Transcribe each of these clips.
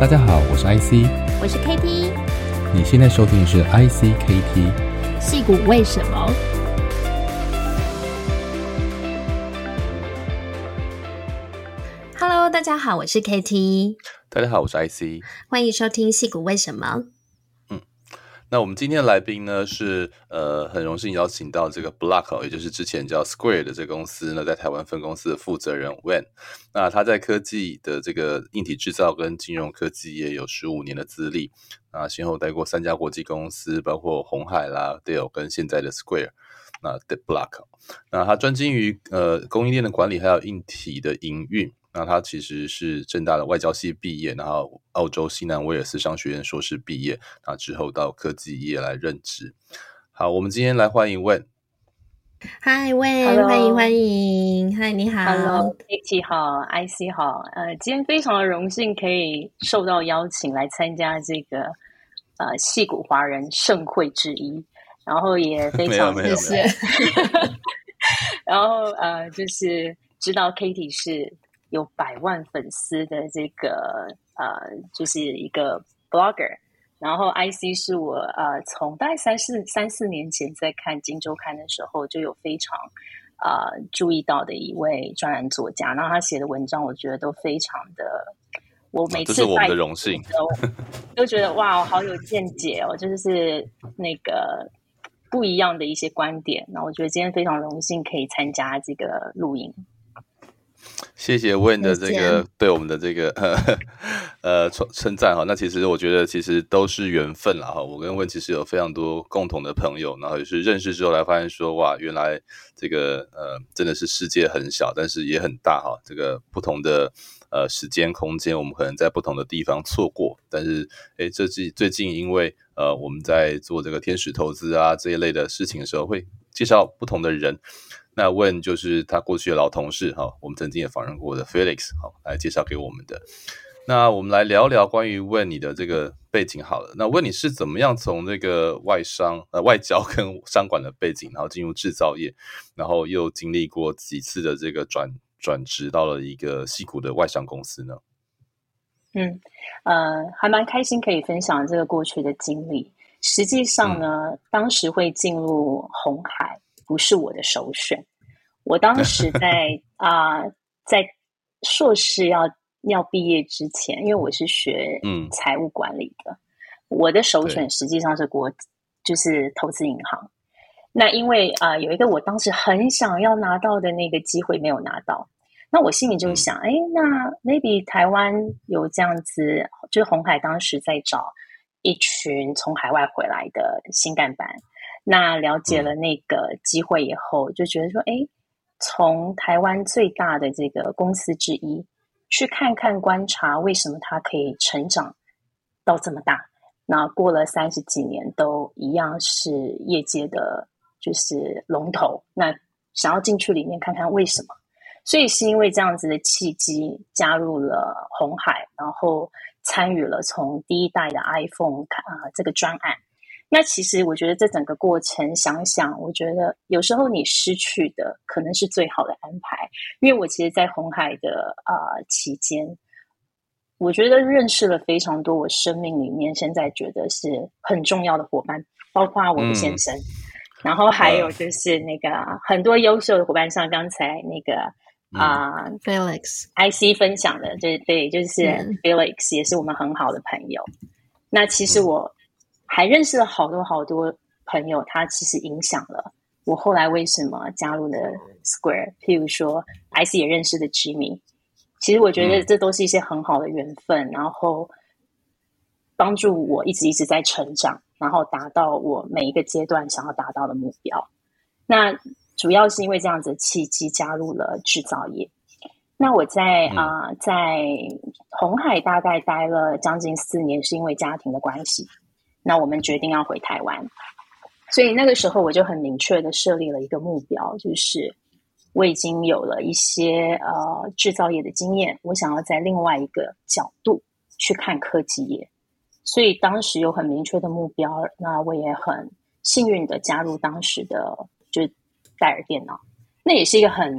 大家好，我是 IC，我是 KT，你现在收听的是 IC KT，戏骨为什么？Hello，大家好，我是 KT，大家好，我是 IC，欢迎收听戏骨为什么。那我们今天的来宾呢是呃很荣幸邀请到这个 Block，也就是之前叫 Square 的这个公司呢，在台湾分公司的负责人 When。那他在科技的这个硬体制造跟金融科技也有十五年的资历啊，先后待过三家国际公司，包括红海啦、Dell 跟现在的 Square。那 Block，那他专精于呃供应链的管理，还有硬体的营运。那他其实是正大的外交系毕业，然后澳洲西南威尔斯商学院硕士毕业，那之后到科技业来任职。好，我们今天来欢迎 Wen。Hi Wen，欢迎欢迎。Hi，你好。，Hello，Kitty 好，IC 好。呃，今天非常的荣幸可以受到邀请来参加这个呃戏谷华人盛会之一，然后也 非常谢谢。然后呃，就是知道 Kitty 是。有百万粉丝的这个呃，就是一个 blogger，然后 IC 是我呃，从大概三四三四年前在看《金周刊》的时候就有非常呃注意到的一位专栏作家，然后他写的文章我觉得都非常的，我每次、啊、这是我们的荣幸，都觉得哇，好有见解哦，就是那个不一样的一些观点。那我觉得今天非常荣幸可以参加这个录音。谢谢 Win 的这个对我们的这个 呃称称赞哈，那其实我觉得其实都是缘分了哈。我跟 Win 其实有非常多共同的朋友，然后也是认识之后来发现说哇，原来这个呃真的是世界很小，但是也很大哈。这个不同的呃时间空间，我们可能在不同的地方错过，但是诶，这是最近因为呃我们在做这个天使投资啊这一类的事情的时候，会介绍不同的人。那 Wen 就是他过去的老同事哈，我们曾经也访问过的 Felix 好，来介绍给我们的。那我们来聊聊关于 Wen 你的这个背景好了。那 Wen 你是怎么样从这个外商呃外交跟商管的背景，然后进入制造业，然后又经历过几次的这个转转职到了一个西谷的外商公司呢？嗯呃，还蛮开心可以分享这个过去的经历。实际上呢，嗯、当时会进入红海。不是我的首选。我当时在 啊、呃，在硕士要要毕业之前，因为我是学嗯财务管理的，嗯、我的首选实际上是国，就是投资银行。那因为啊、呃，有一个我当时很想要拿到的那个机会没有拿到，那我心里就想，哎、嗯，那 maybe 台湾有这样子，就是红海当时在找一群从海外回来的新干班。那了解了那个机会以后，嗯、就觉得说，哎，从台湾最大的这个公司之一，去看看观察，为什么它可以成长到这么大？那过了三十几年，都一样是业界的，就是龙头。那想要进去里面看看为什么？所以是因为这样子的契机，加入了红海，然后参与了从第一代的 iPhone 啊、呃、这个专案。那其实我觉得这整个过程想想，我觉得有时候你失去的可能是最好的安排。因为我其实，在红海的啊、呃、期间，我觉得认识了非常多我生命里面现在觉得是很重要的伙伴，包括我的先生，嗯、然后还有就是那个很多优秀的伙伴，像刚才那个啊、Felix IC 分享的，对对，就是 Felix 也是我们很好的朋友。嗯、那其实我。还认识了好多好多朋友，他其实影响了我后来为什么加入了 Square。譬如说，IC 也认识的 Jimmy，其实我觉得这都是一些很好的缘分，嗯、然后帮助我一直一直在成长，然后达到我每一个阶段想要达到的目标。那主要是因为这样子的契机加入了制造业。那我在啊、嗯呃，在红海大概待了将近四年，是因为家庭的关系。那我们决定要回台湾，所以那个时候我就很明确的设立了一个目标，就是我已经有了一些呃制造业的经验，我想要在另外一个角度去看科技业，所以当时有很明确的目标。那我也很幸运的加入当时的就是戴尔电脑，那也是一个很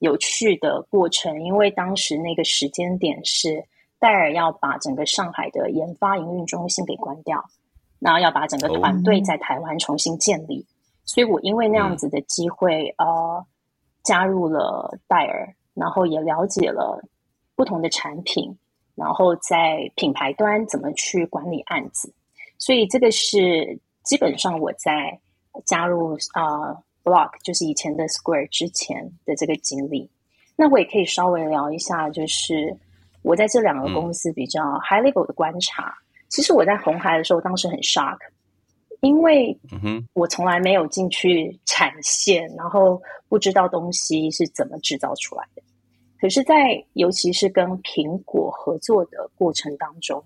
有趣的过程，因为当时那个时间点是。戴尔要把整个上海的研发营运中心给关掉，然后要把整个团队在台湾重新建立。哦、所以我因为那样子的机会，嗯、呃，加入了戴尔，然后也了解了不同的产品，然后在品牌端怎么去管理案子。所以这个是基本上我在加入啊、呃、Block，就是以前的 Square 之前的这个经历。那我也可以稍微聊一下，就是我在这两个公司比较 high level 的观察。嗯、其实我在红海的时候，当时很 shock，因为我从来没有进去产线，然后不知道东西是怎么制造出来的。可是，在尤其是跟苹果合作的过程当中，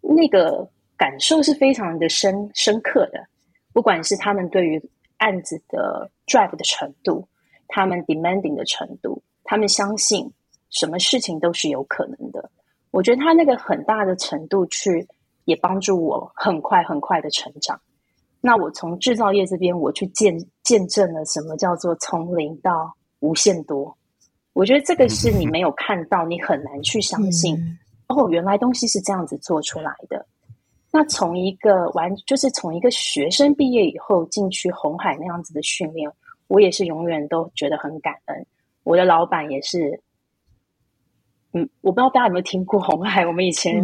那个感受是非常的深深刻的。不管是他们对于案子的 drive 的程度，他们 demanding 的程度。他们相信什么事情都是有可能的。我觉得他那个很大的程度去也帮助我很快很快的成长。那我从制造业这边，我去见见证了什么叫做从零到无限多。我觉得这个是你没有看到，你很难去相信。哦，原来东西是这样子做出来的。那从一个完，就是从一个学生毕业以后进去红海那样子的训练，我也是永远都觉得很感恩。我的老板也是，嗯，我不知道大家有没有听过红海。我们以前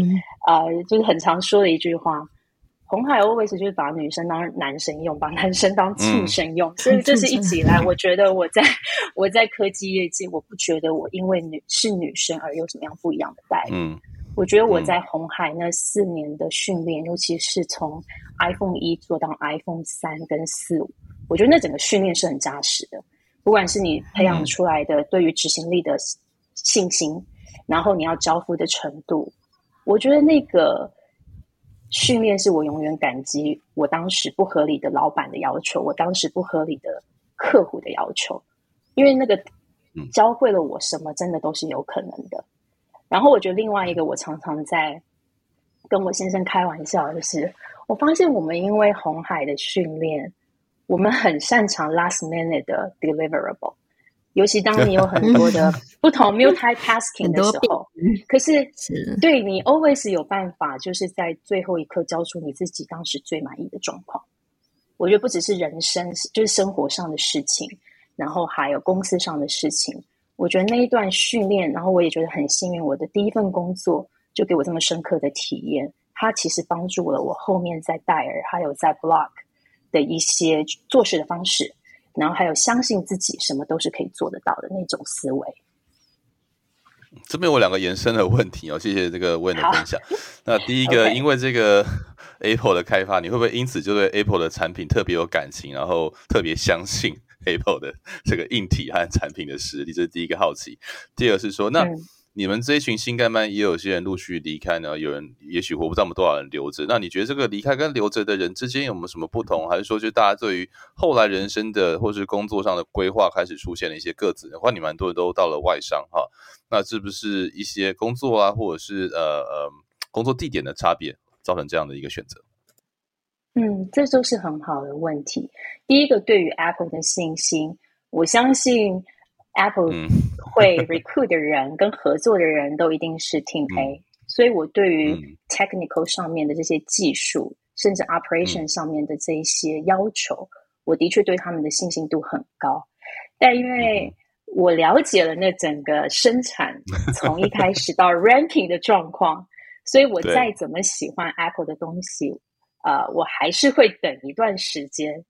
呃，就是很常说的一句话：红海 always 就是把女生当男生用，把男生当畜生用。嗯、所以这是一直以来，我觉得我在 我在科技业界，我不觉得我因为女是女生而有什么样不一样的待遇。嗯，我觉得我在红海那四年的训练，尤其是从 iPhone 一做到 iPhone 三跟四五，我觉得那整个训练是很扎实的。不管是你培养出来的对于执行力的信心，嗯、然后你要交付的程度，我觉得那个训练是我永远感激。我当时不合理的老板的要求，我当时不合理的客户的要求，因为那个教会了我什么，真的都是有可能的。嗯、然后我觉得另外一个，我常常在跟我先生开玩笑，就是我发现我们因为红海的训练。我们很擅长 last minute 的 deliverable，尤其当你有很多的 不同 multitasking 的时候，可是，是对你 always 有办法，就是在最后一刻交出你自己当时最满意的状况。我觉得不只是人生，就是生活上的事情，然后还有公司上的事情。我觉得那一段训练，然后我也觉得很幸运，我的第一份工作就给我这么深刻的体验，它其实帮助了我后面在戴尔还有在 Block。的一些做事的方式，然后还有相信自己什么都是可以做得到的那种思维。这边我两个延伸的问题哦，谢谢这个 Win 的分享。那第一个.因为这个 Apple 的开发，你会不会因此就对 Apple 的产品特别有感情，然后特别相信 Apple 的这个硬体和产品的实力？这是第一个好奇。第二个是说，那。嗯你们这一群新干班也有些人陆续离开呢，有人也许活不到我们多少人留着。那你觉得这个离开跟留着的人之间有没有什么不同？还是说，就大家对于后来人生的或是工作上的规划开始出现了一些各自的话，你蛮多人都到了外商哈，那是不是一些工作啊，或者是呃呃工作地点的差别，造成这样的一个选择？嗯，这都是很好的问题。第一个，对于 Apple 的信心，我相信。Apple 会 recruit 的人跟合作的人都一定是 Team A，嗯、所以我对于 technical 上面的这些技术，嗯、甚至 operation 上面的这一些要求，嗯、我的确对他们的信心度很高。但因为我了解了那整个生产从一开始到 ranking 的状况，所以我再怎么喜欢 Apple 的东西，对呃，我还是会等一段时间。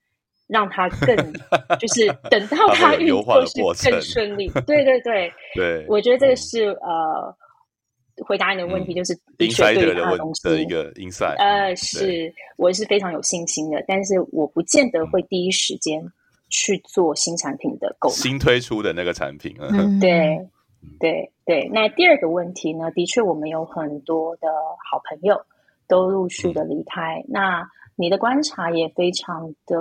让他更，就是等到他运作是更顺利。对对对，对，我觉得这个是呃，回答你的问题，就是的确对他的东西的一个 inside，。呃，是，我是非常有信心的，但是我不见得会第一时间去做新产品的购买，新推出的那个产品。嗯，对对对。那第二个问题呢？的确，我们有很多的好朋友都陆续的离开。那你的观察也非常的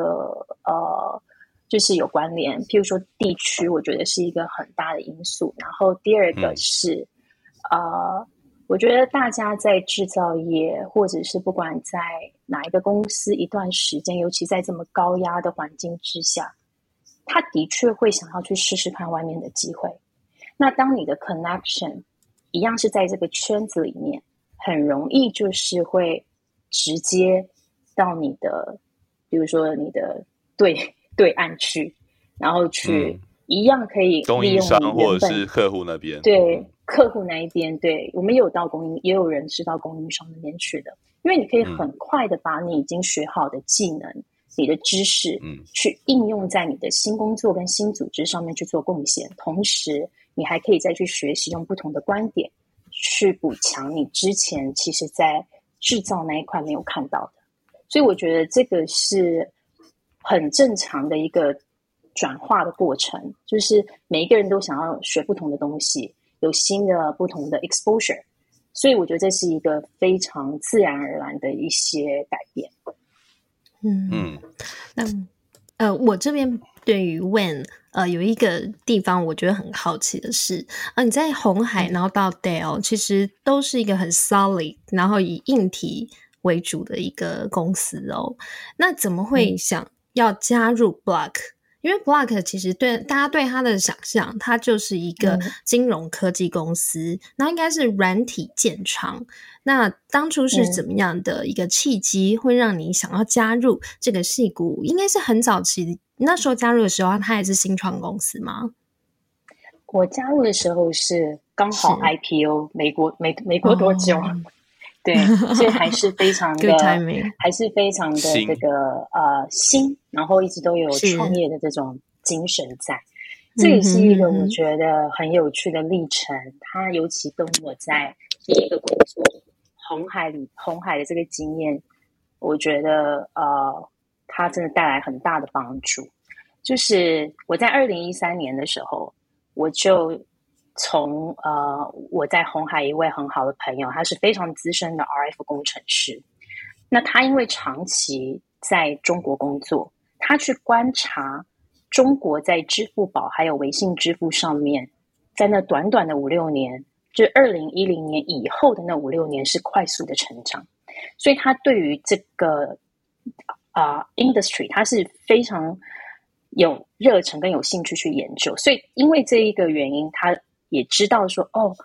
呃，就是有关联。譬如说地区，我觉得是一个很大的因素。然后第二个是，嗯、呃，我觉得大家在制造业，或者是不管在哪一个公司一段时间，尤其在这么高压的环境之下，他的确会想要去试试看外面的机会。那当你的 connection 一样是在这个圈子里面，很容易就是会直接到你的，比如说你的对对岸去，然后去、嗯、一样可以供应商或者是客户那边，对客户那一边，对我们也有到供应，也有人是到供应商那边去的，因为你可以很快的把你已经学好的技能、嗯、你的知识，嗯，去应用在你的新工作跟新组织上面去做贡献，同时。你还可以再去学习，用不同的观点去补强你之前其实在制造那一块没有看到的，所以我觉得这个是很正常的一个转化的过程，就是每一个人都想要学不同的东西，有新的不同的 exposure，所以我觉得这是一个非常自然而然的一些改变。嗯嗯，那呃，我这边对于 When。呃，有一个地方我觉得很好奇的是，啊，你在红海，然后到 Dell，其实都是一个很 solid，然后以硬体为主的一个公司哦。那怎么会想要加入 Block？嗯，因为 Block 其实对大家对它的想象，它就是一个金融科技公司，那、嗯、应该是软体建厂。那当初是怎么样的一个契机，会让你想要加入这个戏股？应该是很早期。那时候加入的时候，它也是新创公司吗？我加入的时候是刚好 IPO，美国没没过多久，哦、对，所以还是非常 的还是非常的这个呃新，然后一直都有创业的这种精神在。这也是一个我觉得很有趣的历程。它尤其跟我在第一个工作红海里红海的这个经验，我觉得呃。它真的带来很大的帮助。就是我在二零一三年的时候，我就从呃我在红海一位很好的朋友，他是非常资深的 RF 工程师。那他因为长期在中国工作，他去观察中国在支付宝还有微信支付上面，在那短短的五六年，就二零一零年以后的那五六年是快速的成长，所以他对于这个。啊、industry，他是非常有热忱跟有兴趣去研究，所以因为这一个原因，他也知道说，哦，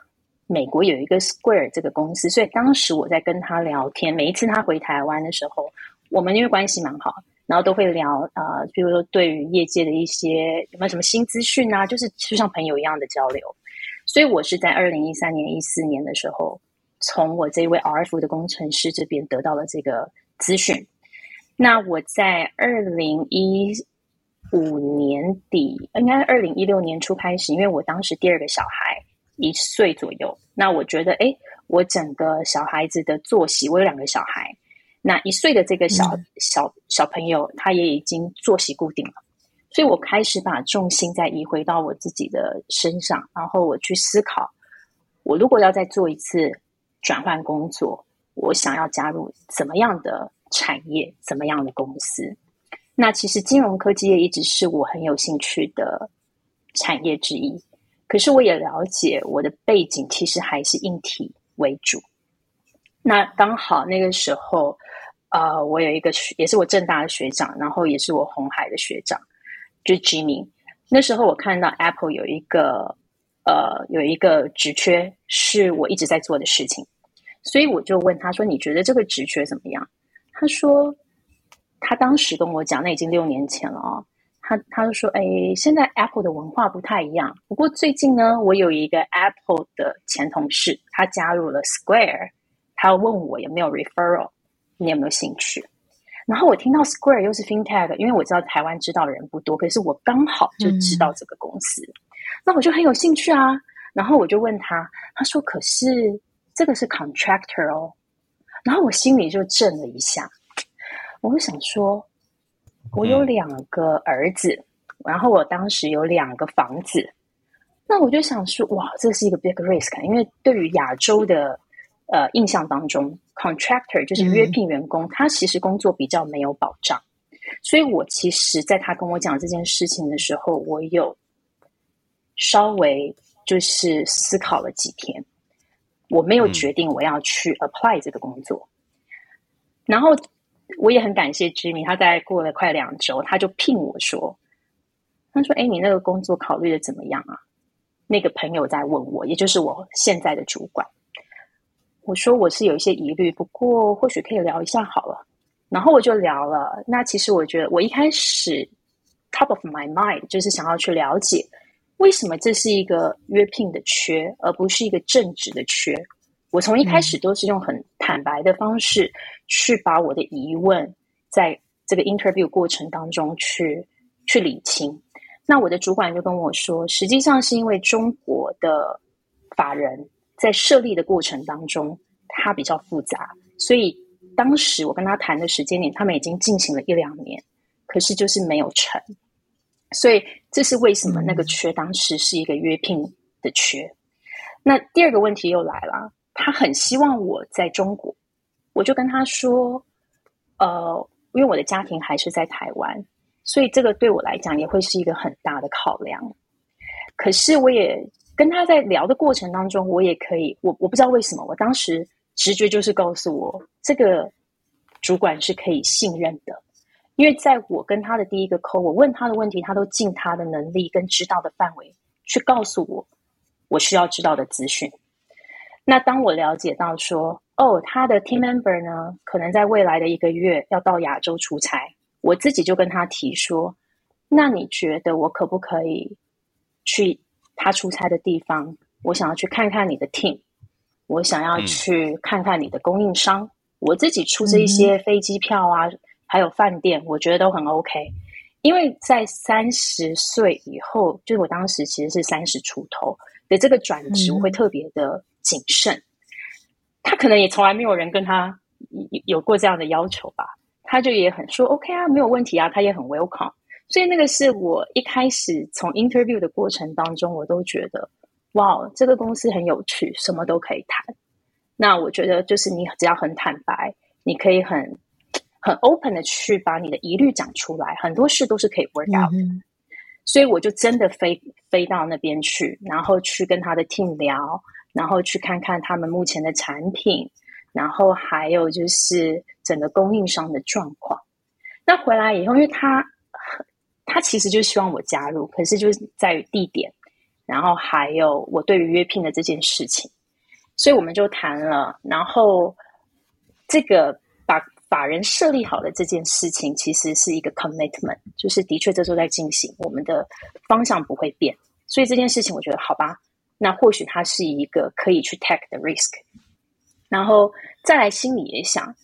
美国有一个 Square 这个公司，所以当时我在跟他聊天，每一次他回台湾的时候，我们因为关系蛮好，然后都会聊啊、呃，比如说对于业界的一些有没有什么新资讯啊，就是就像朋友一样的交流。所以我是在二零一三年、一四年的时候，从我这位 RF 的工程师这边得到了这个资讯。那我在二零一五年底，应该二零一六年初开始，因为我当时第二个小孩一岁左右，那我觉得，哎，我整个小孩子的作息，我有两个小孩，那一岁的这个小、嗯、小小朋友，他也已经作息固定了，所以我开始把重心再移回到我自己的身上，然后我去思考，我如果要再做一次转换工作，我想要加入怎么样的产业怎么样的公司？那其实金融科技业一直是我很有兴趣的产业之一。可是我也了解我的背景其实还是硬体为主。那刚好那个时候，呃，我有一个也是我正大的学长，然后也是我红海的学长，就是 Jimmy。那时候我看到 Apple 有一个呃有一个职缺，是我一直在做的事情，所以我就问他说：“你觉得这个职缺怎么样？”他说，他当时跟我讲，那已经六年前了啊、哦。他他就说，哎，现在 Apple 的文化不太一样。不过最近呢，我有一个 Apple 的前同事，他加入了 Square，他要问我有没有 referral，你有没有兴趣？然后我听到 Square 又是 FinTech，因为我知道台湾知道的人不多，可是我刚好就知道这个公司，嗯、那我就很有兴趣啊。然后我就问他，他说，可是这个是 contractor 哦。然后我心里就震了一下，我会想说，我有两个儿子，嗯、然后我当时有两个房子，那我就想说，哇，这是一个 big risk，因为对于亚洲的呃印象当中，contractor 就是约聘员工，嗯、他其实工作比较没有保障，所以我其实在他跟我讲这件事情的时候，我有稍微就是思考了几天。我没有决定我要去 apply 这个工作，嗯、然后我也很感谢 Jimmy，他在过了快两周，他就聘我说，他说：“哎，你那个工作考虑的怎么样啊？那个朋友在问我，也就是我现在的主管。我说我是有一些疑虑，不过或许可以聊一下好了。然后我就聊了。那其实我觉得，我一开始 top of my mind 就是想要去了解，为什么这是一个约聘的缺，而不是一个正职的缺。我从一开始都是用很坦白的方式去把我的疑问，在这个 interview 过程当中去去理清。那我的主管就跟我说，实际上是因为中国的法人。在设立的过程当中，它比较复杂，所以当时我跟他谈的时间点，他们已经进行了一两年，可是就是没有成，所以这是为什么那个缺当时是一个约聘的缺。那第二个问题又来了，他很希望我在中国，我就跟他说，呃，因为我的家庭还是在台湾，所以这个对我来讲也会是一个很大的考量。可是我也。跟他在聊的过程当中，我也可以，我我不知道为什么，我当时直觉就是告诉我，这个主管是可以信任的，因为在我跟他的第一个 call，我问他的问题，他都尽他的能力跟知道的范围去告诉我我需要知道的资讯。那当我了解到说，哦，他的 team member 呢，可能在未来的一个月要到亚洲出差，我自己就跟他提说，那你觉得我可不可以去？他出差的地方，我想要去看看你的 team，我想要去看看你的供应商，嗯、我自己出这一些飞机票啊，嗯、还有饭店，我觉得都很 OK。因为在三十岁以后，就是我当时其实是三十出头的这个转职，我会特别的谨慎。嗯、他可能也从来没有人跟他有过这样的要求吧，他就也很说 OK 啊，没有问题啊，他也很 welcome。所以那个是我一开始从 interview 的过程当中，我都觉得，哇，这个公司很有趣，什么都可以谈。那我觉得就是你只要很坦白，你可以很很 open 的去把你的疑虑讲出来，很多事都是可以 work out 的。嗯、所以我就真的飞飞到那边去，然后去跟他的 team 聊，然后去看看他们目前的产品，然后还有就是整个供应商的状况。那回来以后，因为他。他其实就希望我加入，可是就是在于地点，然后还有我对于约聘的这件事情，所以我们就谈了。然后这个法人设立好的这件事情，其实是一个 commitment，就是的确这都在进行，我们的方向不会变。所以这件事情，我觉得好吧，那或许它是一个可以去 take 的 risk。然后再来，心里也想，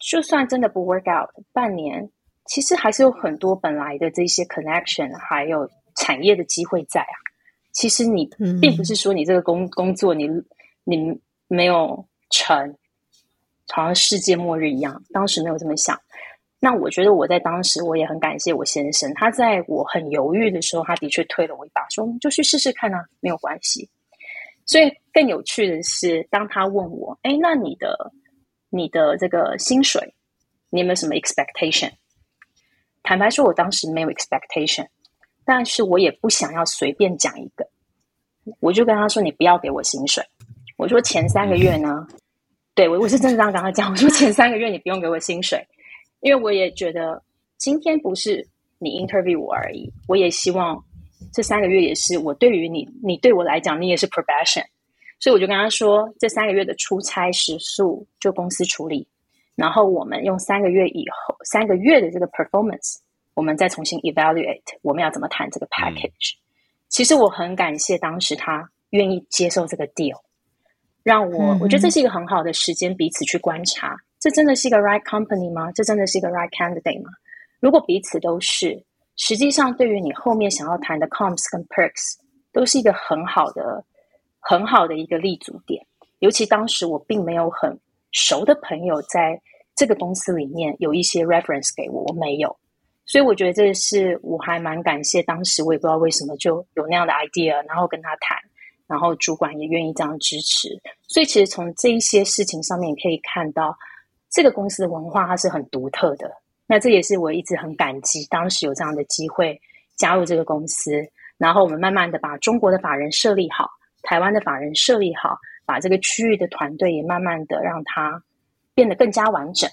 就算真的不 work out，半年。其实还是有很多本来的这些 connection，还有产业的机会在啊。其实你并不是说你这个工工作你你没有成，好像世界末日一样。当时没有这么想。那我觉得我在当时我也很感谢我先生，他在我很犹豫的时候，他的确推了我一把，说就去试试看啊，没有关系。所以更有趣的是，当他问我，哎，那你的你的这个薪水，你有没有什么 expectation？坦白说，我当时没有 expectation，但是我也不想要随便讲一个，我就跟他说：“你不要给我薪水。”我说：“前三个月呢？”对，我我是真的这样跟他讲。我说：“前三个月你不用给我薪水，因为我也觉得今天不是你 interview 我而已，我也希望这三个月也是我对于你，你对我来讲你也是 profession，所以我就跟他说：这三个月的出差时数就公司处理。”然后我们用三个月以后三个月的这个 performance，我们再重新 evaluate，我们要怎么谈这个 package？其实我很感谢当时他愿意接受这个 deal，让我、嗯、我觉得这是一个很好的时间，彼此去观察，这真的是一个 right company 吗？这真的是一个 right candidate 吗？如果彼此都是，实际上对于你后面想要谈的 comps 跟 perks，都是一个很好的很好的一个立足点。尤其当时我并没有很。熟的朋友在这个公司里面有一些 reference 给我，我没有，所以我觉得这是我还蛮感谢。当时我也不知道为什么就有那样的 idea，然后跟他谈，然后主管也愿意这样支持。所以其实从这一些事情上面可以看到，这个公司的文化它是很独特的。那这也是我一直很感激，当时有这样的机会加入这个公司，然后我们慢慢的把中国的法人设立好，台湾的法人设立好。把这个区域的团队也慢慢的让它变得更加完整，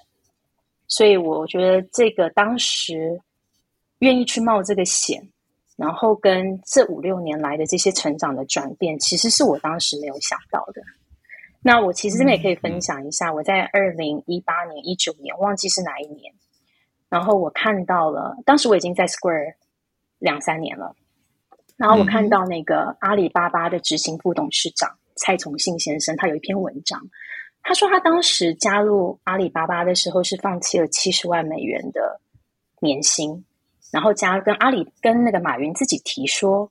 所以我觉得这个当时愿意去冒这个险，然后跟这五六年来的这些成长的转变，其实是我当时没有想到的。那我其实这边也可以分享一下，我在二零一八年、一九年，忘记是哪一年，然后我看到了，当时我已经在 Square 两三年了，然后我看到那个阿里巴巴的执行副董事长蔡崇信先生，他有一篇文章，他说他当时加入阿里巴巴的时候是放弃了七十万美元的年薪。然后加跟阿里跟那个马云自己提说，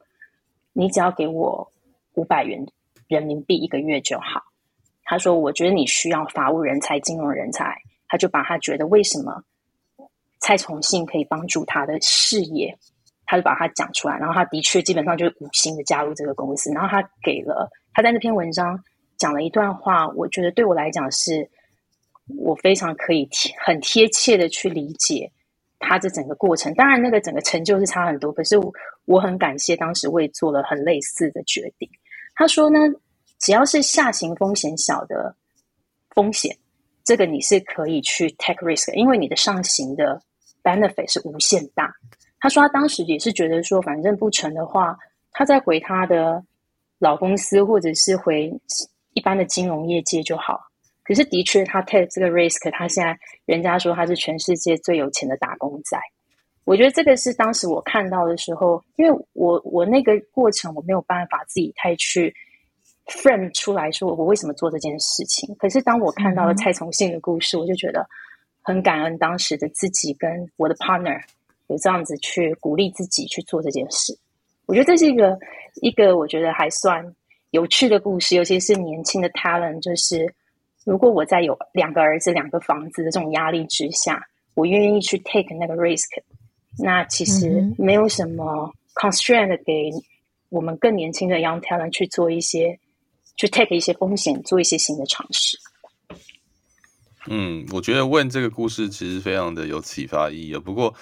你只要给我五百元人民币一个月就好。他说，我觉得你需要法务人才、金融人才。他就把他觉得为什么蔡崇信可以帮助他的事业，他就把他讲出来。然后他的确基本上就是无心的加入这个公司。然后他给了他在那篇文章讲了一段话，我觉得对我来讲是我非常可以贴很贴切的去理解。他这整个过程，当然那个整个成就是差很多，可是我，很感谢当时我也做了很类似的决定。他说呢，只要是下行风险小的风险，这个你是可以去 take risk，因为你的上行的 benefit 是无限大。他说他当时也是觉得说，反正不成的话，他再回他的老公司，或者是回一般的金融业界就好。可是，的确，他 take 这个 risk，他现在人家说他是全世界最有钱的打工仔。我觉得这个是当时我看到的时候，因为我我那个过程我没有办法自己太去 frame 出来说我为什么做这件事情。可是当我看到了蔡崇信的故事，我就觉得很感恩当时的自己跟我的 partner 有这样子去鼓励自己去做这件事。我觉得这是一个一个我觉得还算有趣的故事，尤其是年轻的 talent 就是。如果我在有两个儿子、两个房子的这种压力之下，我愿意去 take 那个 risk，那其实没有什么 constraint 给我们更年轻的 young talent 去做一些，去 take 一些风险，做一些新的尝试。嗯，我觉得问这个故事其实非常的有启发意义。不过，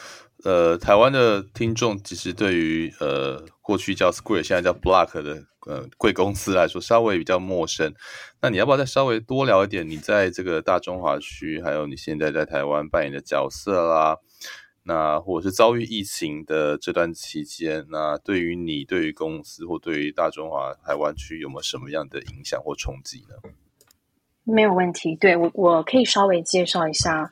呃，台湾的听众其实对于呃过去叫 Square，现在叫 Block 的。呃，贵公司来说稍微比较陌生，那你要不要再稍微多聊一点？你在这个大中华区，还有你现在在台湾扮演的角色啦，那或者是遭遇疫情的这段期间，那对于你、对于公司或对于大中华台湾区有没有什么样的影响或冲击呢？没有问题，对，我我可以稍微介绍一下，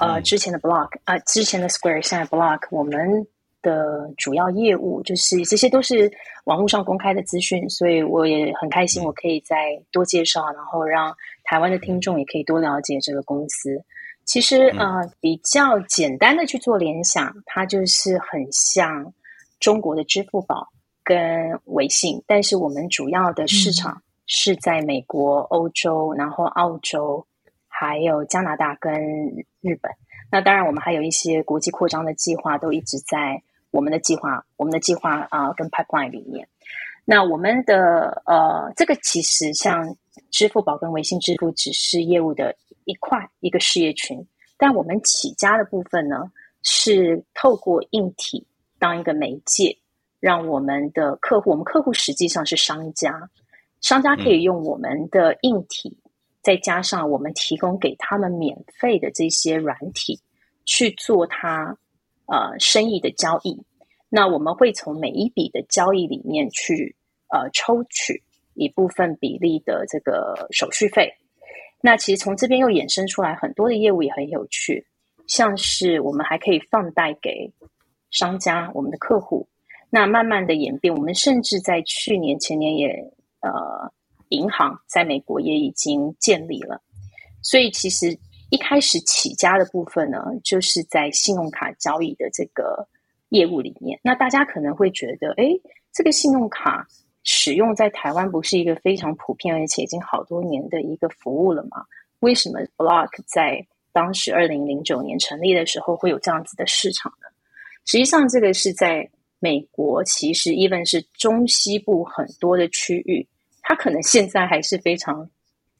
呃，之前的 Block 啊、呃，之前的 Square，现在 Block，我们。的主要业务就是这些，都是网络上公开的资讯，所以我也很开心，我可以再多介绍，然后让台湾的听众也可以多了解这个公司。其实，呃，比较简单的去做联想，它就是很像中国的支付宝跟微信，但是我们主要的市场是在美国、欧洲，然后澳洲，还有加拿大跟日本。那当然，我们还有一些国际扩张的计划，都一直在。我们的计划，我们的计划啊、呃，跟 pipeline 里面，那我们的呃，这个其实像支付宝跟微信支付只是业务的一块一个事业群，但我们起家的部分呢，是透过硬体当一个媒介，让我们的客户，我们客户实际上是商家，商家可以用我们的硬体，嗯、再加上我们提供给他们免费的这些软体去做他。呃，生意的交易，那我们会从每一笔的交易里面去呃抽取一部分比例的这个手续费。那其实从这边又衍生出来很多的业务也很有趣，像是我们还可以放贷给商家，我们的客户。那慢慢的演变，我们甚至在去年前年也呃，银行在美国也已经建立了。所以其实。一开始起家的部分呢，就是在信用卡交易的这个业务里面。那大家可能会觉得，诶，这个信用卡使用在台湾不是一个非常普遍，而且已经好多年的一个服务了吗？为什么 Block 在当时二零零九年成立的时候会有这样子的市场呢？实际上，这个是在美国，其实 even 是中西部很多的区域，他可能现在还是非常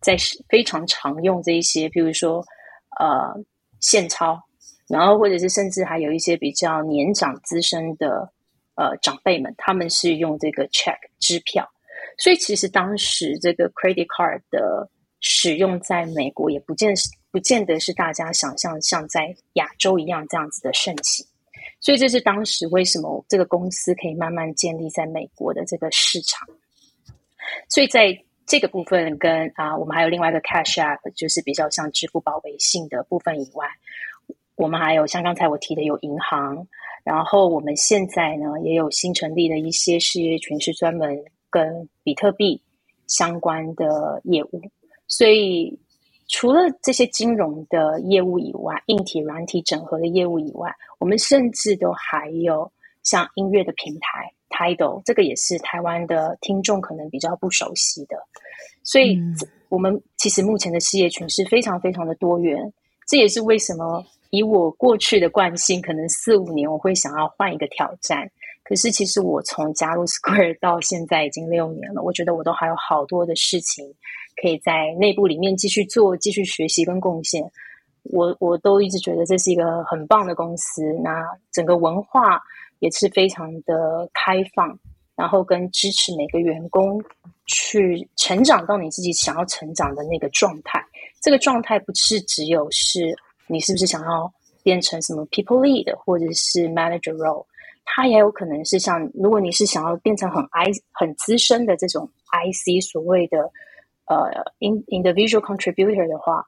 在非常常用这一些，比如说。呃，现钞，然后或者是甚至还有一些比较年长资深的呃长辈们，他们是用这个 check 支票，所以其实当时这个 credit card 的使用在美国也不见不见得是大家想象像在亚洲一样这样子的盛行，所以这是当时为什么这个公司可以慢慢建立在美国的这个市场。所以在这个部分跟啊，我们还有另外一个 Cash App，就是比较像支付宝、微信的部分以外，我们还有像刚才我提的有银行，然后我们现在呢也有新成立的一些事业群，是专门跟比特币相关的业务。所以除了这些金融的业务以外，硬体、软体整合的业务以外，我们甚至都还有像音乐的平台。Tidal 这个也是台湾的听众可能比较不熟悉的，所以我们其实目前的事业群是非常非常的多元。这也是为什么以我过去的惯性，可能四五年我会想要换一个挑战。可是其实我从加入 Square 到现在已经六年了，我觉得我都还有好多的事情可以在内部里面继续做、继续学习跟贡献。我我都一直觉得这是一个很棒的公司。那整个文化。也是非常的开放，然后跟支持每个员工去成长到你自己想要成长的那个状态。这个状态不是只有是你是不是想要变成什么 people lead 或者是 manager role，它也有可能是像如果你是想要变成很 I 很资深的这种 IC 所谓的呃 in individual contributor 的话，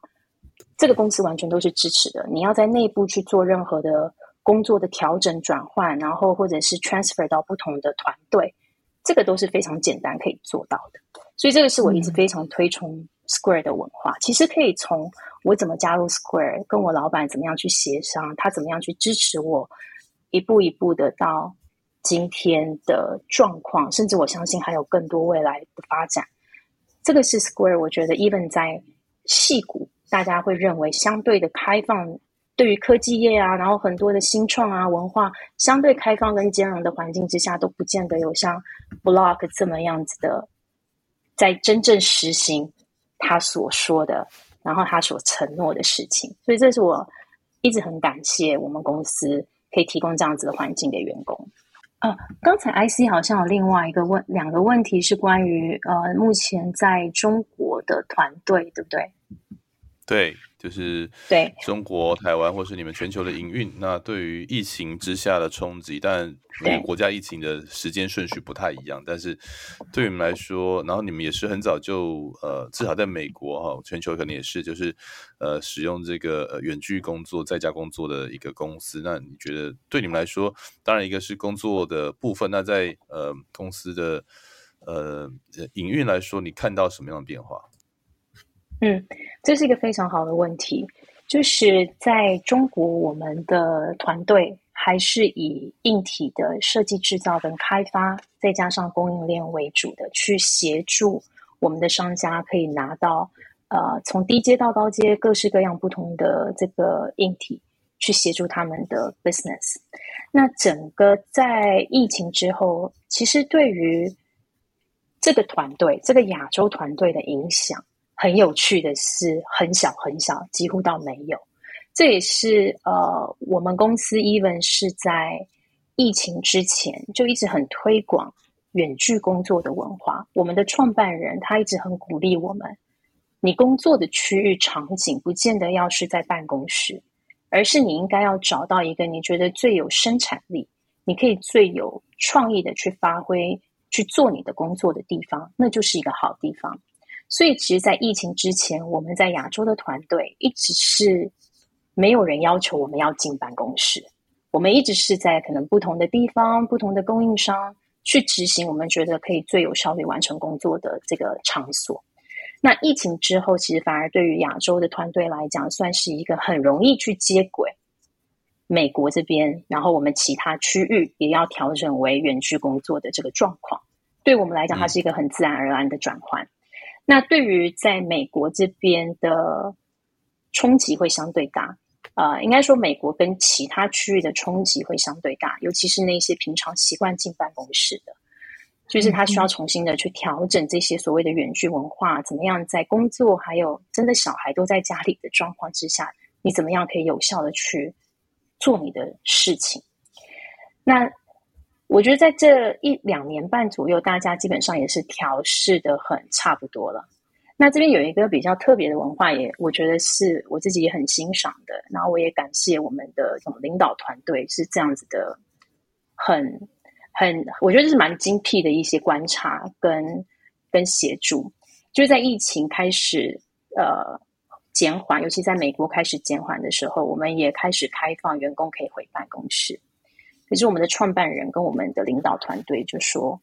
这个公司完全都是支持的。你要在内部去做任何的。工作的调整、转换，然后或者是 transfer 到不同的团队，这个都是非常简单可以做到的。所以这个是我一直非常推崇 Square 的文化。嗯、其实可以从我怎么加入 Square，跟我老板怎么样去协商，他怎么样去支持我，一步一步的到今天的状况，甚至我相信还有更多未来的发展。这个是 Square，我觉得 even 在戏谷，大家会认为相对的开放。对于科技业啊，然后很多的新创啊，文化相对开放跟兼容的环境之下，都不见得有像 Block 这么样子的，在真正实行他所说的，然后他所承诺的事情。所以这是我一直很感谢我们公司可以提供这样子的环境给员工。呃，刚才 IC 好像有另外一个问，两个问题是关于呃目前在中国的团队，对不对？对。就是对中国、台湾或是你们全球的营运，那对于疫情之下的冲击，但每个国家疫情的时间顺序不太一样。但是对你们来说，然后你们也是很早就呃，至少在美国哈，全球可能也是就是呃，使用这个呃远距工作、在家工作的一个公司。那你觉得对你们来说，当然一个是工作的部分，那在呃公司的呃营运来说，你看到什么样的变化？嗯，这是一个非常好的问题。就是在中国，我们的团队还是以硬体的设计、制造跟开发，再加上供应链为主的，去协助我们的商家可以拿到呃从低阶到高阶各式各样不同的这个硬体，去协助他们的 business。那整个在疫情之后，其实对于这个团队、这个亚洲团队的影响。很有趣的是，很小很小，几乎到没有。这也是呃，我们公司 even 是在疫情之前就一直很推广远距工作的文化。我们的创办人他一直很鼓励我们，你工作的区域场景不见得要是在办公室，而是你应该要找到一个你觉得最有生产力、你可以最有创意的去发挥、去做你的工作的地方，那就是一个好地方。所以，其实，在疫情之前，我们在亚洲的团队一直是没有人要求我们要进办公室。我们一直是在可能不同的地方、不同的供应商去执行我们觉得可以最有效率完成工作的这个场所。那疫情之后，其实反而对于亚洲的团队来讲，算是一个很容易去接轨美国这边，然后我们其他区域也要调整为远距工作的这个状况。对我们来讲，它是一个很自然而然的转换。那对于在美国这边的冲击会相对大，呃，应该说美国跟其他区域的冲击会相对大，尤其是那些平常习惯进办公室的，就是他需要重新的去调整这些所谓的远距文化，怎么样在工作还有真的小孩都在家里的状况之下，你怎么样可以有效的去做你的事情？那。我觉得在这一两年半左右，大家基本上也是调试的很差不多了。那这边有一个比较特别的文化也，我觉得是我自己也很欣赏的。然后我也感谢我们的这种领导团队是这样子的，很很，我觉得这是蛮精辟的一些观察跟跟协助。就是在疫情开始呃减缓，尤其在美国开始减缓的时候，我们也开始开放员工可以回办公室。可是我们的创办人跟我们的领导团队就说，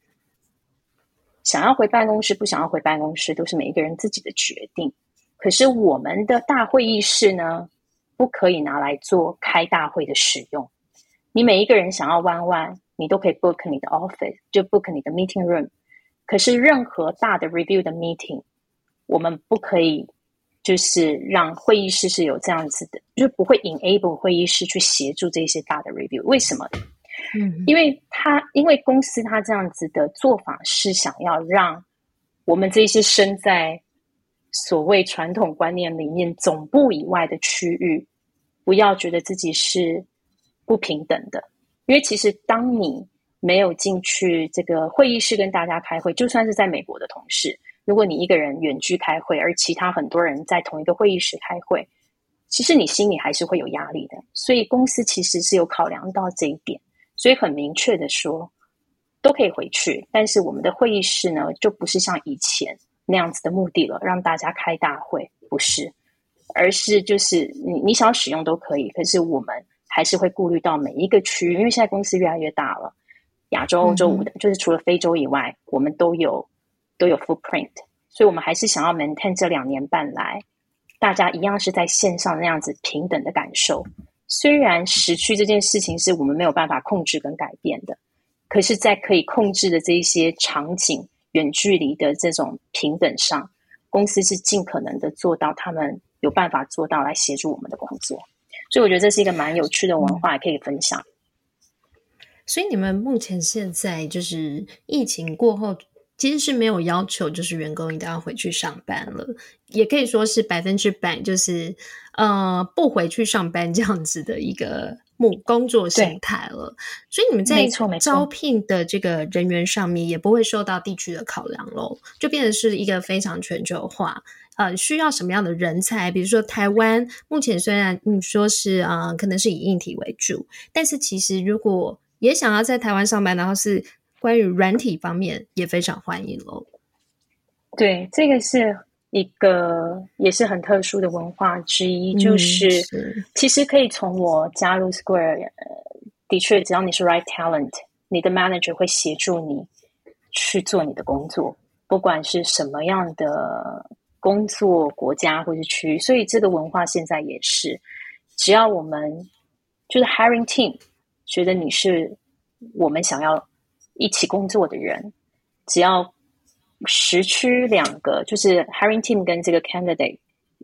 想要回办公室，不想要回办公室，都是每一个人自己的决定。可是我们的大会议室呢，不可以拿来做开大会的使用。你每一个人想要弯弯，你都可以 book 你的 office，就 book 你的 meeting room。可是任何大的 review 的 meeting，我们不可以就是让会议室是有这样子的，就不会 enable 会议室去协助这些大的 review。为什么？嗯，因为他因为公司他这样子的做法是想要让我们这些身在所谓传统观念里面总部以外的区域，不要觉得自己是不平等的。因为其实当你没有进去这个会议室跟大家开会，就算是在美国的同事，如果你一个人远距开会，而其他很多人在同一个会议室开会，其实你心里还是会有压力的。所以公司其实是有考量到这一点。所以很明确的说，都可以回去，但是我们的会议室呢，就不是像以前那样子的目的了，让大家开大会，不是，而是就是你你想要使用都可以，可是我们还是会顾虑到每一个区域，因为现在公司越来越大了，亚洲、欧洲、五的，就是除了非洲以外，我们都有都有 footprint，所以我们还是想要 maintain 这两年半来，大家一样是在线上那样子平等的感受。虽然时区这件事情是我们没有办法控制跟改变的，可是，在可以控制的这一些场景、远距离的这种平等上，公司是尽可能的做到他们有办法做到来协助我们的工作。所以，我觉得这是一个蛮有趣的文化，可以分享。所以，你们目前现在就是疫情过后。其实是没有要求，就是员工一定要回去上班了，也可以说是百分之百，就是呃不回去上班这样子的一个目工作形态了。所以你们在招聘的这个人员上面，也不会受到地区的考量喽，就变成是一个非常全球化。呃，需要什么样的人才？比如说台湾目前虽然你说是啊、呃，可能是以硬体为主，但是其实如果也想要在台湾上班，然后是。关于软体方面也非常欢迎喽。对，这个是一个也是很特殊的文化之一，嗯、就是，是其实可以从我加入 Square，呃，的确，只要你是 Right Talent，你的 Manager 会协助你去做你的工作，不管是什么样的工作、国家或是区域。所以这个文化现在也是，只要我们就是 Hiring Team 觉得你是我们想要。一起工作的人，只要时区两个，就是 hiring team 跟这个 candidate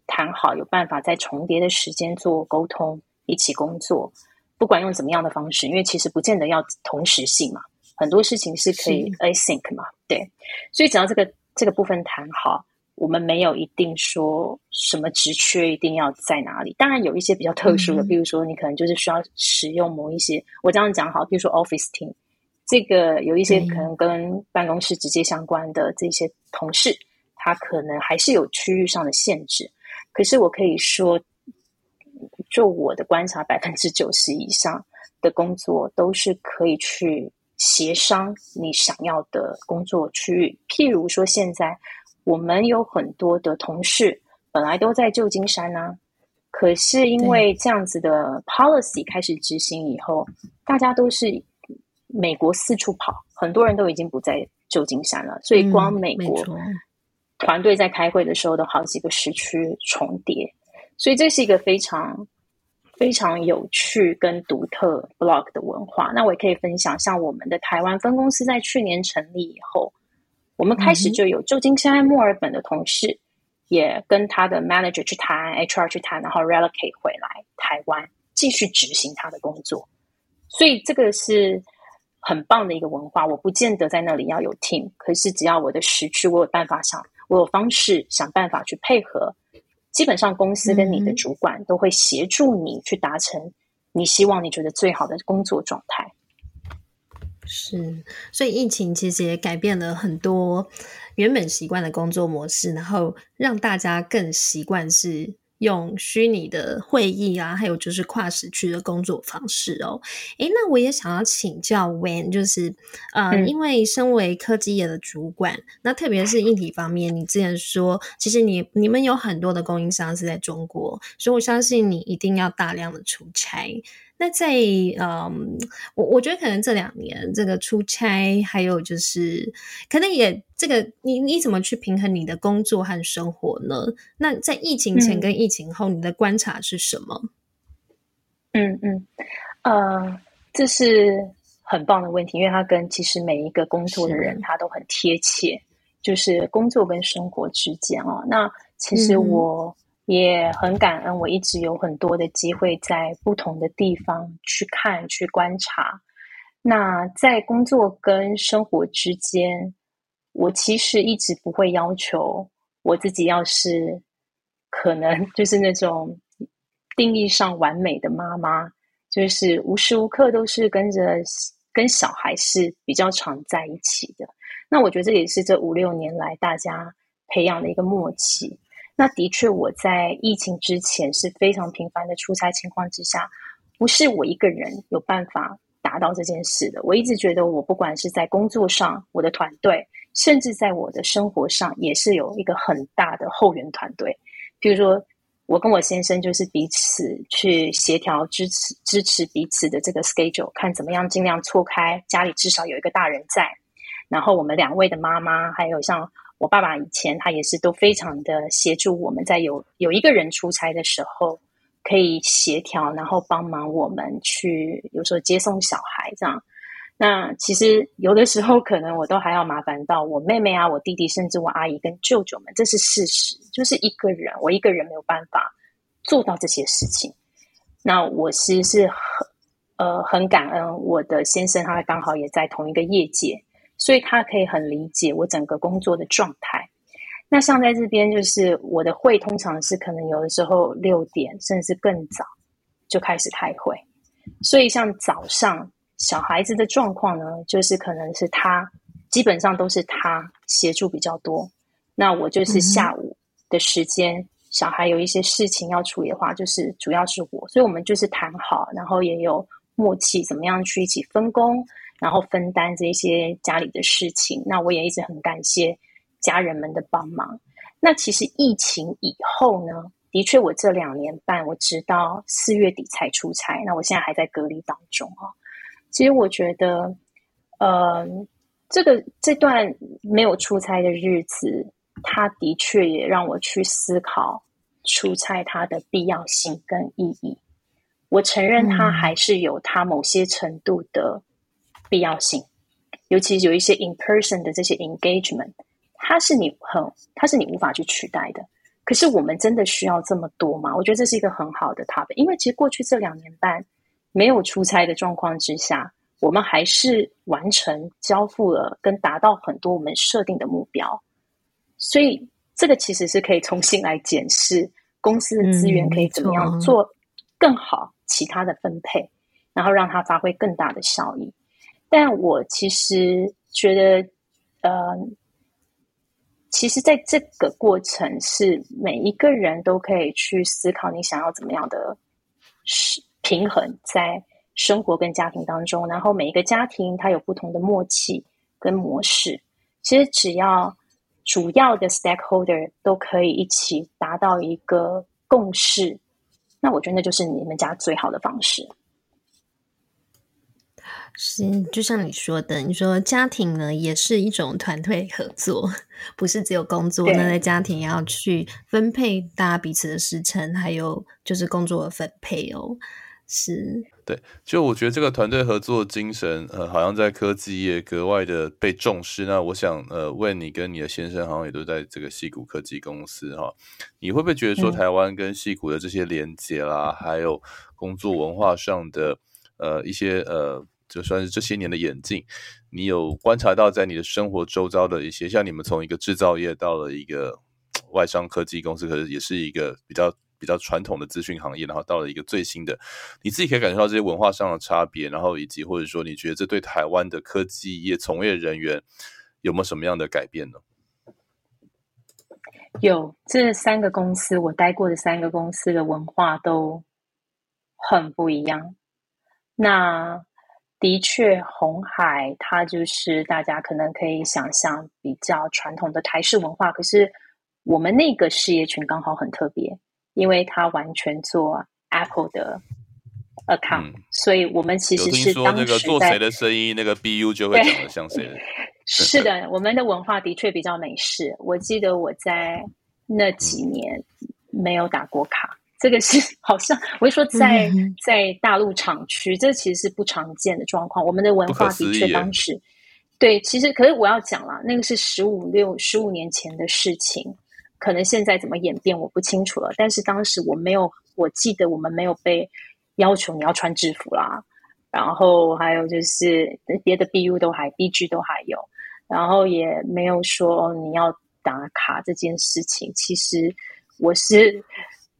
谈好，有办法在重叠的时间做沟通，一起工作，不管用怎么样的方式，因为其实不见得要同时性嘛，很多事情是可以 async 嘛，对，所以只要这个这个部分谈好，我们没有一定说什么职缺一定要在哪里，当然有一些比较特殊的，嗯、比如说你可能就是需要使用某一些，我这样讲好，比如说 office team。这个有一些可能跟办公室直接相关的这些同事，嗯、他可能还是有区域上的限制。可是我可以说，就我的观察，百分之九十以上的工作都是可以去协商你想要的工作区域。譬如说，现在我们有很多的同事本来都在旧金山呢、啊，可是因为这样子的 policy 开始执行以后，大家都是。美国四处跑，很多人都已经不在旧金山了，所以光美国团队在开会的时候都好几个时区重叠，所以这是一个非常非常有趣跟独特 Block 的文化。那我也可以分享，像我们的台湾分公司在去年成立以后，我们开始就有旧金山、墨尔本的同事，也跟他的 manager 去谈，HR 去谈，然后 relocate 回来台湾继续执行他的工作，所以这个是。很棒的一个文化，我不见得在那里要有 team，可是只要我的时区，我有办法想，我有方式想办法去配合，基本上公司跟你的主管都会协助你去达成你希望你觉得最好的工作状态。是，所以疫情其实也改变了很多原本习惯的工作模式，然后让大家更习惯是用虚拟的会议啊，还有就是跨时区的工作方式哦。诶，那我也想要请教 Wen，就是呃、嗯，因为身为科技业的主管，那特别是硬体方面，你之前说，其实你你们有很多的供应商是在中国，所以我相信你一定要大量的出差。那在嗯，我我觉得可能这两年这个出差，还有就是可能也这个你你怎么去平衡你的工作和生活呢？那在疫情前跟疫情后，你的观察是什么？嗯嗯呃，这是很棒的问题，因为它跟其实每一个工作的人他都很贴切，就是工作跟生活之间哦。那其实我。嗯也很感恩，我一直有很多的机会在不同的地方去看、去观察。那在工作跟生活之间，我其实一直不会要求我自己要是可能就是那种定义上完美的妈妈，就是无时无刻都是跟着跟小孩是比较常在一起的。那我觉得这也是这五六年来大家培养的一个默契。那的确，我在疫情之前是非常频繁的出差情况之下，不是我一个人有办法达到这件事的。我一直觉得，我不管是在工作上，我的团队，甚至在我的生活上，也是有一个很大的后援团队。比如说，我跟我先生就是彼此去协调、支持、支持彼此的这个 schedule，看怎么样尽量错开，家里至少有一个大人在。然后我们两位的妈妈，还有像。我爸爸以前他也是都非常的协助我们，在有有一个人出差的时候，可以协调，然后帮忙我们去，有时候接送小孩这样。那其实有的时候可能我都还要麻烦到我妹妹啊、我弟弟，甚至我阿姨跟舅舅们，这是事实。就是一个人，我一个人没有办法做到这些事情。那我其实是很呃很感恩我的先生，他刚好也在同一个业界。所以他可以很理解我整个工作的状态。那像在这边，就是我的会通常是可能有的时候六点甚至更早就开始开会。所以像早上小孩子的状况呢，就是可能是他基本上都是他协助比较多。那我就是下午的时间，嗯、小孩有一些事情要处理的话，就是主要是我。所以我们就是谈好，然后也有默契，怎么样去一起分工。然后分担这些家里的事情，那我也一直很感谢家人们的帮忙。那其实疫情以后呢，的确我这两年半，我直到四月底才出差。那我现在还在隔离当中啊。其实我觉得，呃，这个这段没有出差的日子，它的确也让我去思考出差它的必要性跟意义。我承认它还是有它某些程度的。必要性，尤其有一些 in person 的这些 engagement，它是你很，它是你无法去取代的。可是我们真的需要这么多吗？我觉得这是一个很好的 topic，因为其实过去这两年半没有出差的状况之下，我们还是完成交付了跟达到很多我们设定的目标。所以这个其实是可以重新来检视公司的资源可以怎么样做更好其他的分配，然后让它发挥更大的效益。但我其实觉得，呃，其实在这个过程是每一个人都可以去思考，你想要怎么样的是平衡在生活跟家庭当中。然后每一个家庭它有不同的默契跟模式。其实只要主要的 stakeholder 都可以一起达到一个共识，那我觉得那就是你们家最好的方式。是，就像你说的，你说家庭呢也是一种团队合作，不是只有工作。那在家庭也要去分配大家彼此的时辰，还有就是工作的分配哦。是，对，就我觉得这个团队合作精神，呃，好像在科技业格外的被重视。那我想，呃，问你跟你的先生好像也都在这个戏谷科技公司哈，你会不会觉得说台湾跟戏谷的这些连接啦，嗯、还有工作文化上的呃一些呃。就算是这些年的演进，你有观察到在你的生活周遭的一些，像你们从一个制造业到了一个外商科技公司，可是也是一个比较比较传统的资讯行业，然后到了一个最新的，你自己可以感受到这些文化上的差别，然后以及或者说你觉得这对台湾的科技业从业人员有没有什么样的改变呢？有，这三个公司我待过的三个公司的文化都很不一样。那的确，红海它就是大家可能可以想象比较传统的台式文化，可是我们那个事业群刚好很特别，因为它完全做 Apple 的 account，、嗯、所以我们其实是当时在做谁的生意，那个 BU 就会长得像谁的。是的，我们的文化的确比较美式。我记得我在那几年没有打过卡。这个是好像我会说在，在在大陆厂区，这其实是不常见的状况。我们的文化的确当时，对，其实可是我要讲了，那个是十五六十五年前的事情，可能现在怎么演变我不清楚了。但是当时我没有，我记得我们没有被要求你要穿制服啦，然后还有就是别的 BU 都还 BG 都还有，然后也没有说你要打卡这件事情。其实我是。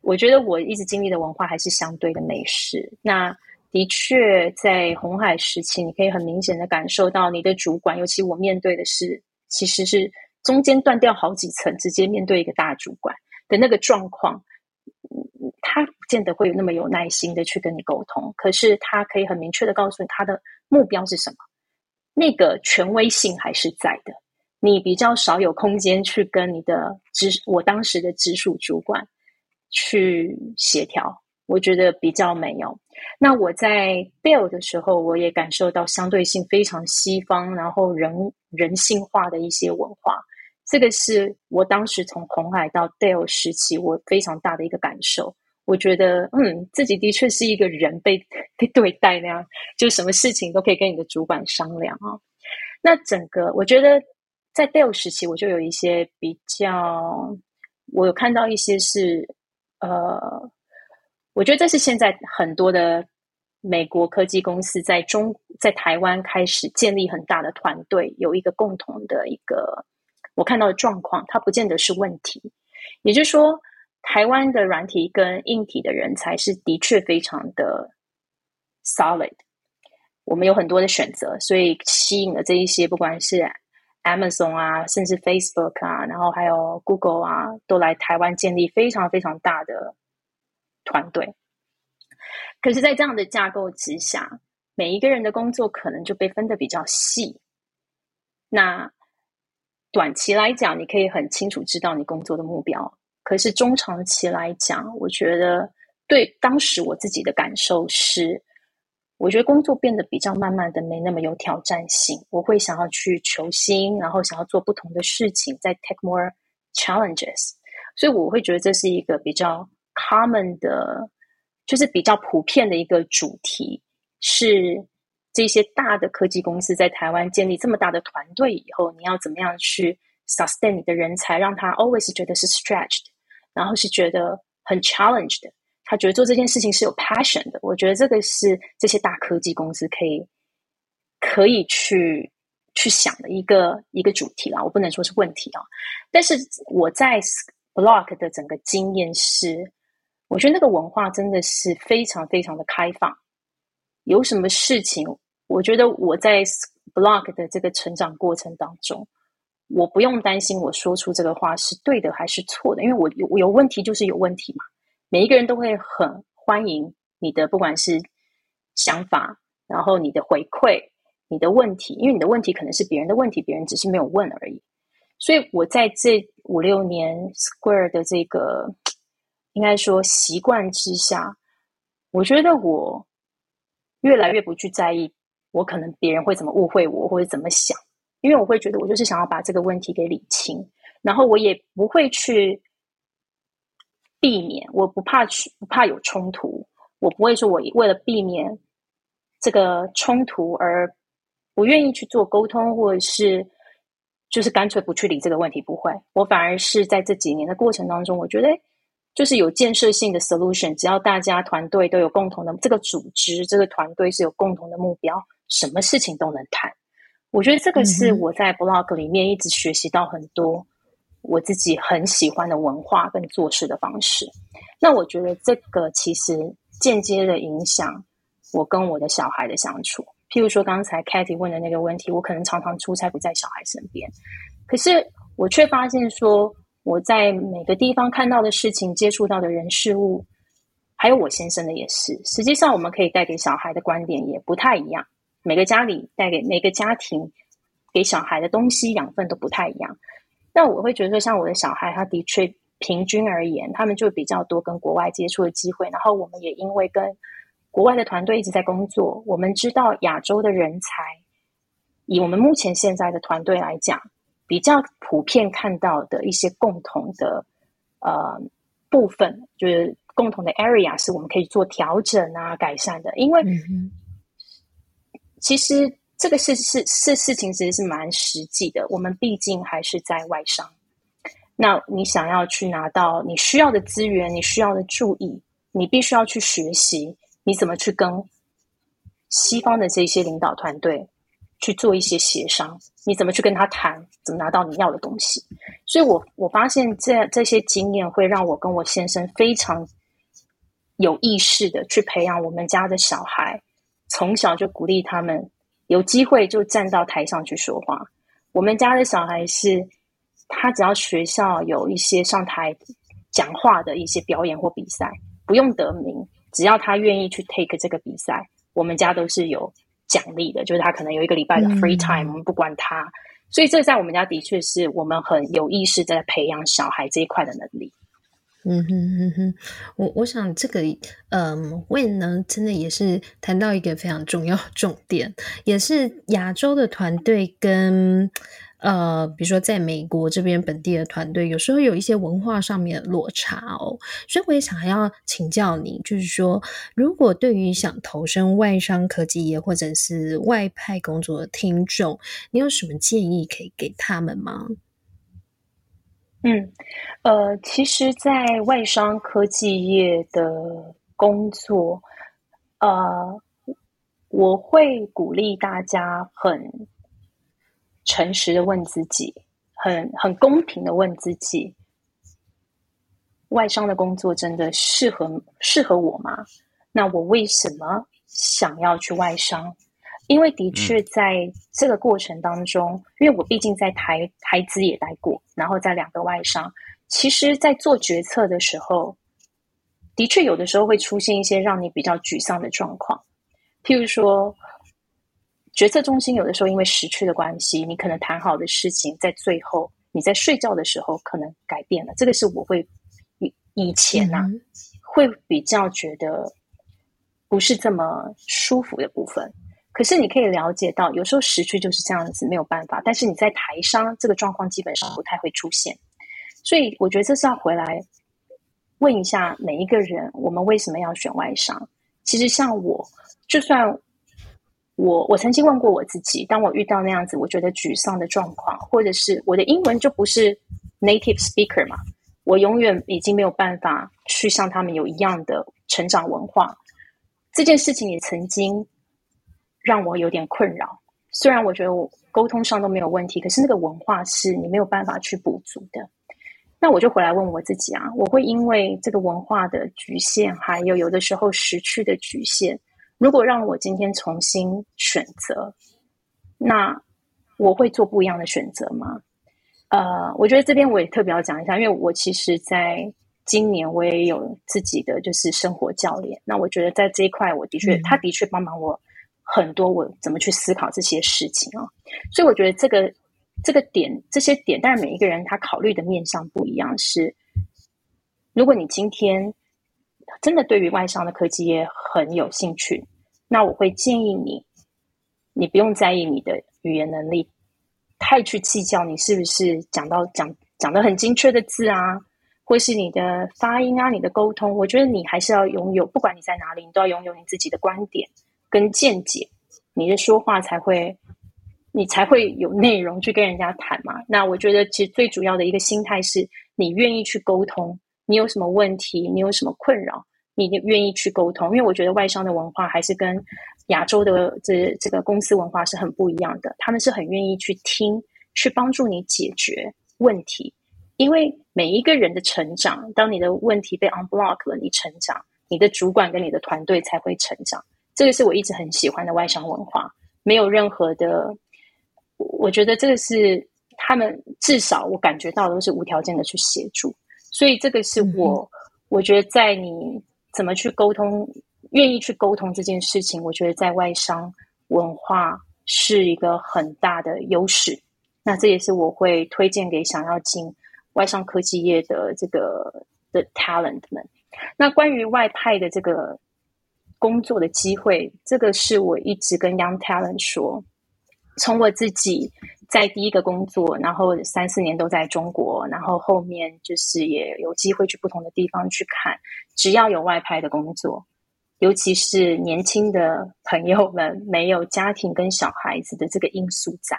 我觉得我一直经历的文化还是相对的美式。那的确，在红海时期，你可以很明显的感受到你的主管，尤其我面对的是，其实是中间断掉好几层，直接面对一个大主管的那个状况。他不见得会有那么有耐心的去跟你沟通，可是他可以很明确的告诉你他的目标是什么，那个权威性还是在的。你比较少有空间去跟你的直，我当时的直属主管。去协调，我觉得比较没有。那我在 Dell 的时候，我也感受到相对性非常西方，然后人人性化的一些文化。这个是我当时从红海到 Dell 时期，我非常大的一个感受。我觉得，嗯，自己的确是一个人被被对待那样，就什么事情都可以跟你的主管商量啊。那整个，我觉得在 Dell 时期，我就有一些比较，我有看到一些是。呃，我觉得这是现在很多的美国科技公司在中在台湾开始建立很大的团队，有一个共同的一个我看到的状况，它不见得是问题。也就是说，台湾的软体跟硬体的人才是的确非常的 solid，我们有很多的选择，所以吸引了这一些不管是。Amazon 啊，甚至 Facebook 啊，然后还有 Google 啊，都来台湾建立非常非常大的团队。可是，在这样的架构之下，每一个人的工作可能就被分得比较细。那短期来讲，你可以很清楚知道你工作的目标。可是中长期来讲，我觉得对当时我自己的感受是。我觉得工作变得比较慢慢的没那么有挑战性，我会想要去求新，然后想要做不同的事情，再 take more challenges，所以我会觉得这是一个比较 common 的，就是比较普遍的一个主题，是这些大的科技公司在台湾建立这么大的团队以后，你要怎么样去 sustain 你的人才，让他 always 觉得是 stretched，然后是觉得很 challenged。他觉得做这件事情是有 passion 的，我觉得这个是这些大科技公司可以可以去去想的一个一个主题啦。我不能说是问题啊，但是我在 Block 的整个经验是，我觉得那个文化真的是非常非常的开放。有什么事情，我觉得我在 Block 的这个成长过程当中，我不用担心我说出这个话是对的还是错的，因为我有我有问题就是有问题嘛。每一个人都会很欢迎你的，不管是想法，然后你的回馈，你的问题，因为你的问题可能是别人的问题，别人只是没有问而已。所以我在这五六年 Square 的这个应该说习惯之下，我觉得我越来越不去在意我可能别人会怎么误会我或者怎么想，因为我会觉得我就是想要把这个问题给理清，然后我也不会去。避免，我不怕去，不怕有冲突。我不会说，我为了避免这个冲突而不愿意去做沟通，或者是就是干脆不去理这个问题。不会，我反而是在这几年的过程当中，我觉得就是有建设性的 solution。只要大家团队都有共同的这个组织，这个团队是有共同的目标，什么事情都能谈。我觉得这个是我在 Block 里面一直学习到很多。我自己很喜欢的文化跟做事的方式。那我觉得这个其实间接的影响我跟我的小孩的相处。譬如说刚才 Kathy 问的那个问题，我可能常常出差不在小孩身边，可是我却发现说我在每个地方看到的事情、接触到的人事物，还有我先生的也是。实际上，我们可以带给小孩的观点也不太一样。每个家里带给每个家庭给小孩的东西养分都不太一样。那我会觉得说，像我的小孩，他的确平均而言，他们就比较多跟国外接触的机会。然后我们也因为跟国外的团队一直在工作，我们知道亚洲的人才，以我们目前现在的团队来讲，比较普遍看到的一些共同的呃部分，就是共同的 area 是我们可以做调整啊、改善的。因为其实。这个事事事事情，其实是蛮实际的。我们毕竟还是在外商，那你想要去拿到你需要的资源，你需要的注意，你必须要去学习你怎么去跟西方的这些领导团队去做一些协商，你怎么去跟他谈，怎么拿到你要的东西。所以我我发现这这些经验会让我跟我先生非常有意识的去培养我们家的小孩，从小就鼓励他们。有机会就站到台上去说话。我们家的小孩是，他只要学校有一些上台讲话的一些表演或比赛，不用得名，只要他愿意去 take 这个比赛，我们家都是有奖励的。就是他可能有一个礼拜的 free time，嗯，我们不管他。所以这在我们家的确是我们很有意识在培养小孩这一块的能力。嗯哼哼哼，我我想这个，嗯，Wen 呢，真的也是谈到一个非常重要重点，也是亚洲的团队跟呃，比如说在美国这边本地的团队，有时候有一些文化上面的落差哦，所以我也想要请教你，就是说，如果对于想投身外商科技业或者是外派工作的听众，你有什么建议可以给他们吗？嗯，呃，其实，在外商科技业的工作，呃，我会鼓励大家很诚实的问自己，很很公平的问自己，外商的工作真的适合适合我吗？那我为什么想要去外商？因为的确在这个过程当中，嗯、因为我毕竟在台台资也待过，然后在两个外商，其实，在做决策的时候，的确有的时候会出现一些让你比较沮丧的状况。譬如说，决策中心有的时候因为时区的关系，你可能谈好的事情，在最后你在睡觉的时候可能改变了。这个是我会以以前呐、啊嗯，会比较觉得不是这么舒服的部分。可是你可以了解到，有时候时区就是这样子，没有办法。但是你在台商这个状况基本上不太会出现，所以我觉得这是要回来问一下每一个人：我们为什么要选外商？其实像我，就算我我曾经问过我自己，当我遇到那样子我觉得沮丧的状况，或者是我的英文就不是 native speaker 嘛，我永远已经没有办法去像他们有一样的成长文化，这件事情也曾经。让我有点困扰。虽然我觉得我沟通上都没有问题，可是那个文化是你没有办法去补足的。那我就回来问我自己啊，我会因为这个文化的局限，还有有的时候时区的局限，如果让我今天重新选择，那我会做不一样的选择吗？呃，我觉得这边我也特别要讲一下，因为我其实在今年我也有自己的就是生活教练。那我觉得在这一块，我的确、嗯、他的确帮忙我。很多我怎么去思考这些事情啊？所以我觉得这个这个点这些点，但是每一个人他考虑的面向不一样。是，如果你今天真的对于外商的科技业很有兴趣，那我会建议你，你不用在意你的语言能力，太去计较你是不是讲到讲讲的很精确的字啊，或是你的发音啊，你的沟通，我觉得你还是要拥有，不管你在哪里，你都要拥有你自己的观点。跟见解，你的说话才会，你才会有内容去跟人家谈嘛。那我觉得，其实最主要的一个心态是，你愿意去沟通。你有什么问题，你有什么困扰，你愿意去沟通。因为我觉得外商的文化还是跟亚洲的这这个公司文化是很不一样的。他们是很愿意去听，去帮助你解决问题。因为每一个人的成长，当你的问题被 unblock 了，你成长，你的主管跟你的团队才会成长。这个是我一直很喜欢的外商文化，没有任何的，我觉得这个是他们至少我感觉到都是无条件的去协助，所以这个是我、嗯、我觉得在你怎么去沟通，愿意去沟通这件事情，我觉得在外商文化是一个很大的优势。那这也是我会推荐给想要进外商科技业的这个的 talent 们。那关于外派的这个。工作的机会，这个是我一直跟 Young Talent 说。从我自己在第一个工作，然后三四年都在中国，然后后面就是也有机会去不同的地方去看。只要有外派的工作，尤其是年轻的朋友们没有家庭跟小孩子的这个因素在，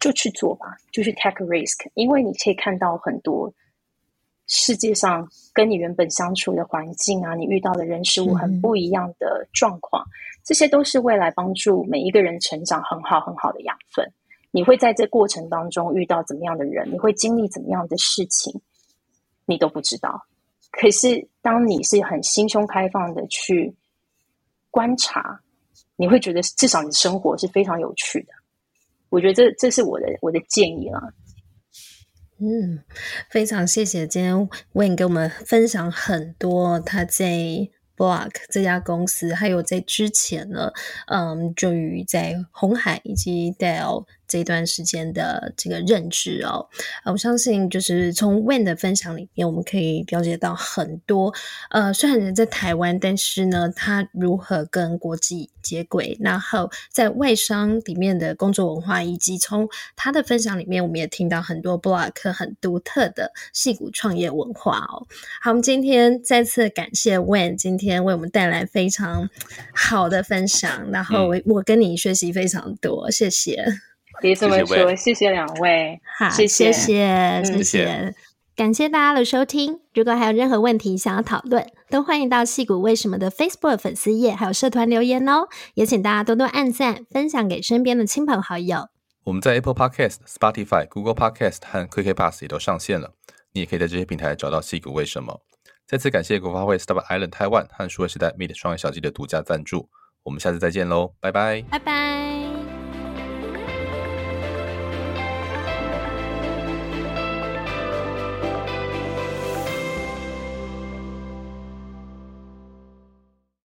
就去做吧，就去 take risk，因为你可以看到很多。世界上跟你原本相处的环境啊，你遇到的人事物很不一样的状况，嗯、这些都是未来帮助每一个人成长很好很好的养分。你会在这过程当中遇到怎么样的人，你会经历怎么样的事情，你都不知道。可是当你是很心胸开放的去观察，你会觉得至少你的生活是非常有趣的。我觉得这这是我的我的建议啦。嗯，非常谢谢今天 Win 给我们分享很多他在 Block 这家公司，还有在之前呢，嗯，就于在红海以及 Dell。这段时间的这个认知哦，我相信就是从 Wayne 的分享里面，我们可以了解到很多。呃，虽然人在台湾，但是呢，他如何跟国际接轨，然后在外商里面的工作文化，以及从他的分享里面，我们也听到很多 Block 很独特的矽谷创业文化哦。好，我们今天再次感谢 Wayne 今天为我们带来非常好的分享，然后我我跟你学习非常多，谢谢。别这么说，谢谢两位，好，谢谢，谢谢，谢谢，感谢大家的收听。如果还有任何问题想要讨论，都欢迎到矽谷为什么的 Facebook 粉丝页还有社团留言哦。也请大家多多按赞，分享给身边的亲朋好友。我们在 Apple Podcast、Spotify、Google Podcast 和 KKBOX 也都上线了，你也可以在这些平台找到矽谷为什么。再次感谢国发会 Startup Island Taiwan 和数位时代 Meet 创业小记的独家赞助。我们下次再见喽，拜拜，拜拜。